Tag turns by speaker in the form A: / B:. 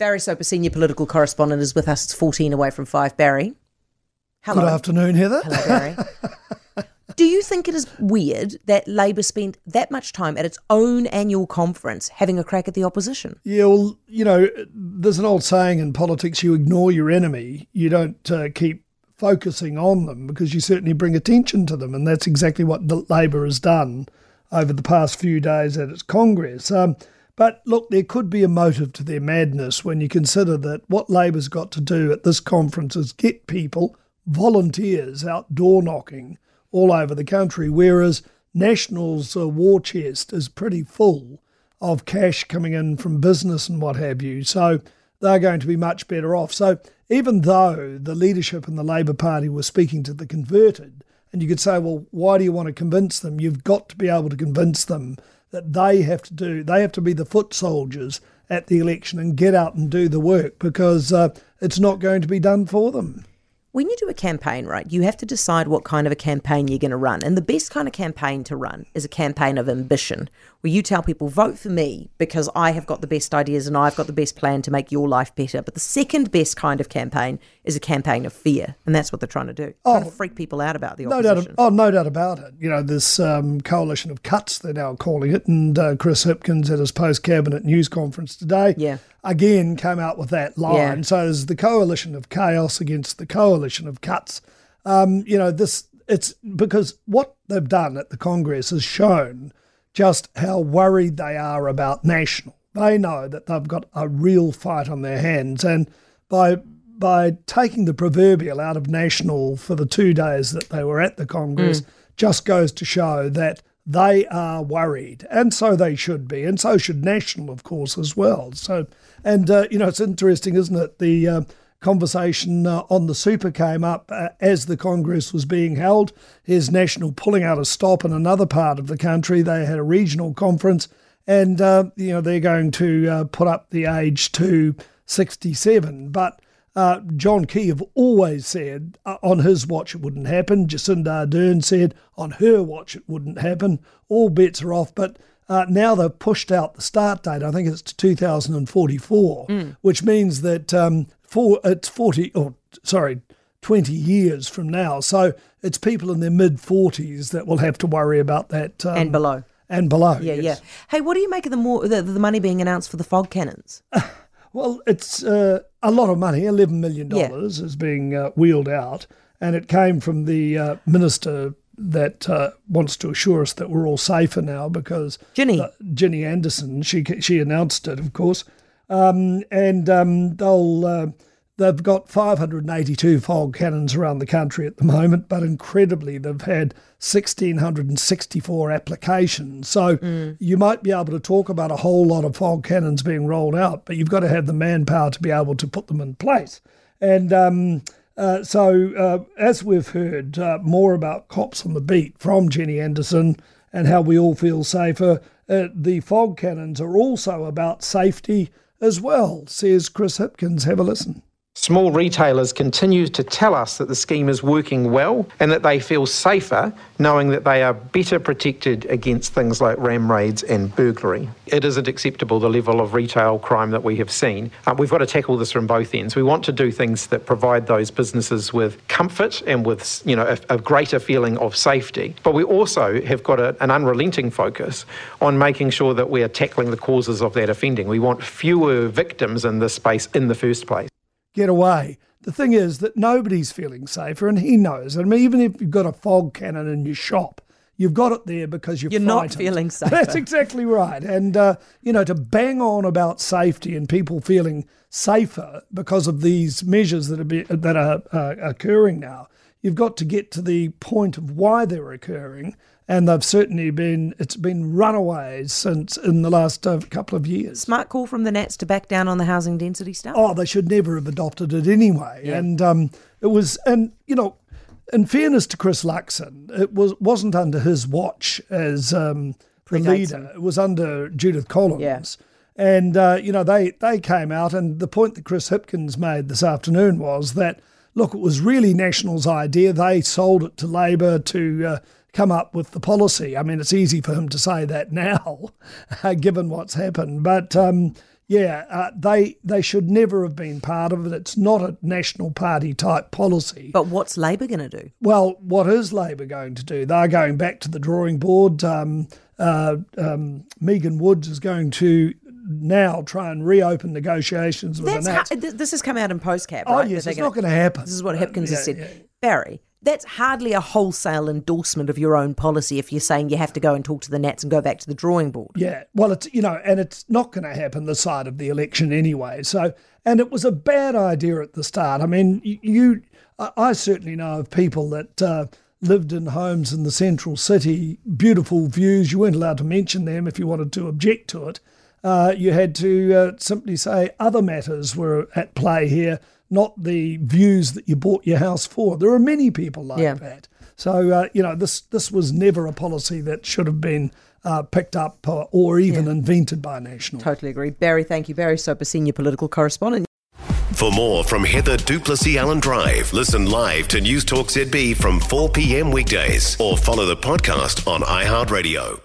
A: Barry Soper, senior political correspondent, is with us. It's 14 away from 5. Barry.
B: Hello. Good afternoon, Heather.
A: Hello, Barry. Do you think it is weird that Labour spent that much time at its own annual conference having a crack at the opposition?
B: Yeah, well, you know, there's an old saying in politics you ignore your enemy, you don't uh, keep focusing on them because you certainly bring attention to them. And that's exactly what Labour has done over the past few days at its Congress. Um, but look, there could be a motive to their madness when you consider that what Labour's got to do at this conference is get people, volunteers, out door knocking all over the country, whereas National's uh, war chest is pretty full of cash coming in from business and what have you. So they're going to be much better off. So even though the leadership in the Labour Party was speaking to the converted, and you could say, well, why do you want to convince them? You've got to be able to convince them that they have to do. They have to be the foot soldiers at the election and get out and do the work because uh, it's not going to be done for them
A: when you do a campaign, right, you have to decide what kind of a campaign you're going to run. And the best kind of campaign to run is a campaign of ambition, where you tell people, vote for me because I have got the best ideas and I've got the best plan to make your life better. But the second best kind of campaign is a campaign of fear. And that's what they're trying to do. Oh, trying to freak people out about the
B: no
A: opposition.
B: Doubt, oh, no doubt about it. You know, this um, coalition of cuts, they're now calling it. And uh, Chris Hipkins at his post cabinet news conference today.
A: Yeah
B: again came out with that line. Yeah. So there's the coalition of chaos against the coalition of cuts. Um, you know, this it's because what they've done at the Congress has shown just how worried they are about national. They know that they've got a real fight on their hands, and by by taking the proverbial out of national for the two days that they were at the Congress, mm. just goes to show that they are worried, and so they should be, and so should National, of course, as well. So, and uh, you know, it's interesting, isn't it? The uh, conversation uh, on the super came up uh, as the Congress was being held. Here's National pulling out a stop in another part of the country. They had a regional conference, and uh, you know they're going to uh, put up the age to 67, but uh, John Key have always said uh, on his watch it wouldn't happen. Jacinda Ardern said on her watch it wouldn't happen. All bets are off. But uh, now they've pushed out the start date. I think it's to 2044, mm. which means that um, for it's 40 or sorry 20 years from now. So it's people in their mid 40s that will have to worry about that
A: um, and below
B: and below.
A: Yeah, yes. yeah. Hey, what do you make of the more the, the money being announced for the fog cannons?
B: Well, it's uh, a lot of money. Eleven million dollars yeah. is being uh, wheeled out, and it came from the uh, minister that uh, wants to assure us that we're all safer now because
A: Ginny
B: Ginny Andersen she she announced it, of course, um, and um, they'll uh, They've got 582 fog cannons around the country at the moment, but incredibly, they've had 1,664 applications. So mm. you might be able to talk about a whole lot of fog cannons being rolled out, but you've got to have the manpower to be able to put them in place. And um, uh, so, uh, as we've heard uh, more about cops on the beat from Ginny Andersen and how we all feel safer, uh, the fog cannons are also about safety as well, says Chris Hipkins. Have a listen.
C: Small retailers continue to tell us that the scheme is working well and that they feel safer knowing that they are better protected against things like ram raids and burglary. It isn't acceptable the level of retail crime that we have seen. Uh, we've got to tackle this from both ends. We want to do things that provide those businesses with comfort and with you know a, a greater feeling of safety, but we also have got a, an unrelenting focus on making sure that we are tackling the causes of that offending. We want fewer victims in this space in the first place
B: get away. The thing is that nobody's feeling safer, and he knows. I mean, even if you've got a fog cannon in your shop, you've got it there because you're,
A: you're
B: not
A: feeling safe.
B: That's exactly right. And uh, you know, to bang on about safety and people feeling safer because of these measures that are be, that are uh, occurring now, you've got to get to the point of why they're occurring and they've certainly been it's been runaways since in the last uh, couple of years.
A: Smart call from the Nats to back down on the housing density stuff.
B: Oh, they should never have adopted it anyway. Yeah. And um, it was, and you know, in fairness to Chris Luxon, it was wasn't under his watch as um, the leader. It was under Judith Collins.
A: Yeah.
B: And uh, you know they they came out, and the point that Chris Hipkins made this afternoon was that look, it was really National's idea. They sold it to Labour to uh, come up with the policy. I mean, it's easy for him to say that now, given what's happened. But, um, yeah, uh, they they should never have been part of it. It's not a national party type policy.
A: But what's Labour going to do?
B: Well, what is Labour going to do? They're going back to the drawing board. Um, uh, um, Megan Woods is going to now try and reopen negotiations with
A: That's
B: the Nats.
A: th- this has come out in post-cab,
B: oh
A: right?
B: yes, it's not
A: gonna-
B: happen.
A: This is what Hipkins
B: yeah,
A: has said.
B: yeah.
A: Barry, that's hardly a wholesale endorsement of your own policy if you're saying you have to go and talk to the Nats and go back to the drawing board.
B: Yeah, well, it's you know, and it's not going to happen the side of the election anyway. So, and it was a bad idea at the start. I mean, you, I certainly know of people that uh, lived in homes in the central city, beautiful views. You weren't allowed to mention them if you wanted to object to it. Uh, you had to uh, simply say other matters were at play here, not the views that you bought your house for. There are many people like
A: Yeah.
B: that. So uh, you know, this this was never a policy that should have been uh, picked up uh, or even invented by National.
A: Totally agree. Barry, thank you. Barry Soper, senior political correspondent.
D: For more from Heather du Plessis-Allen Drive, listen live to Newstalk ZB from 4 p.m. weekdays or follow the podcast on iHeartRadio.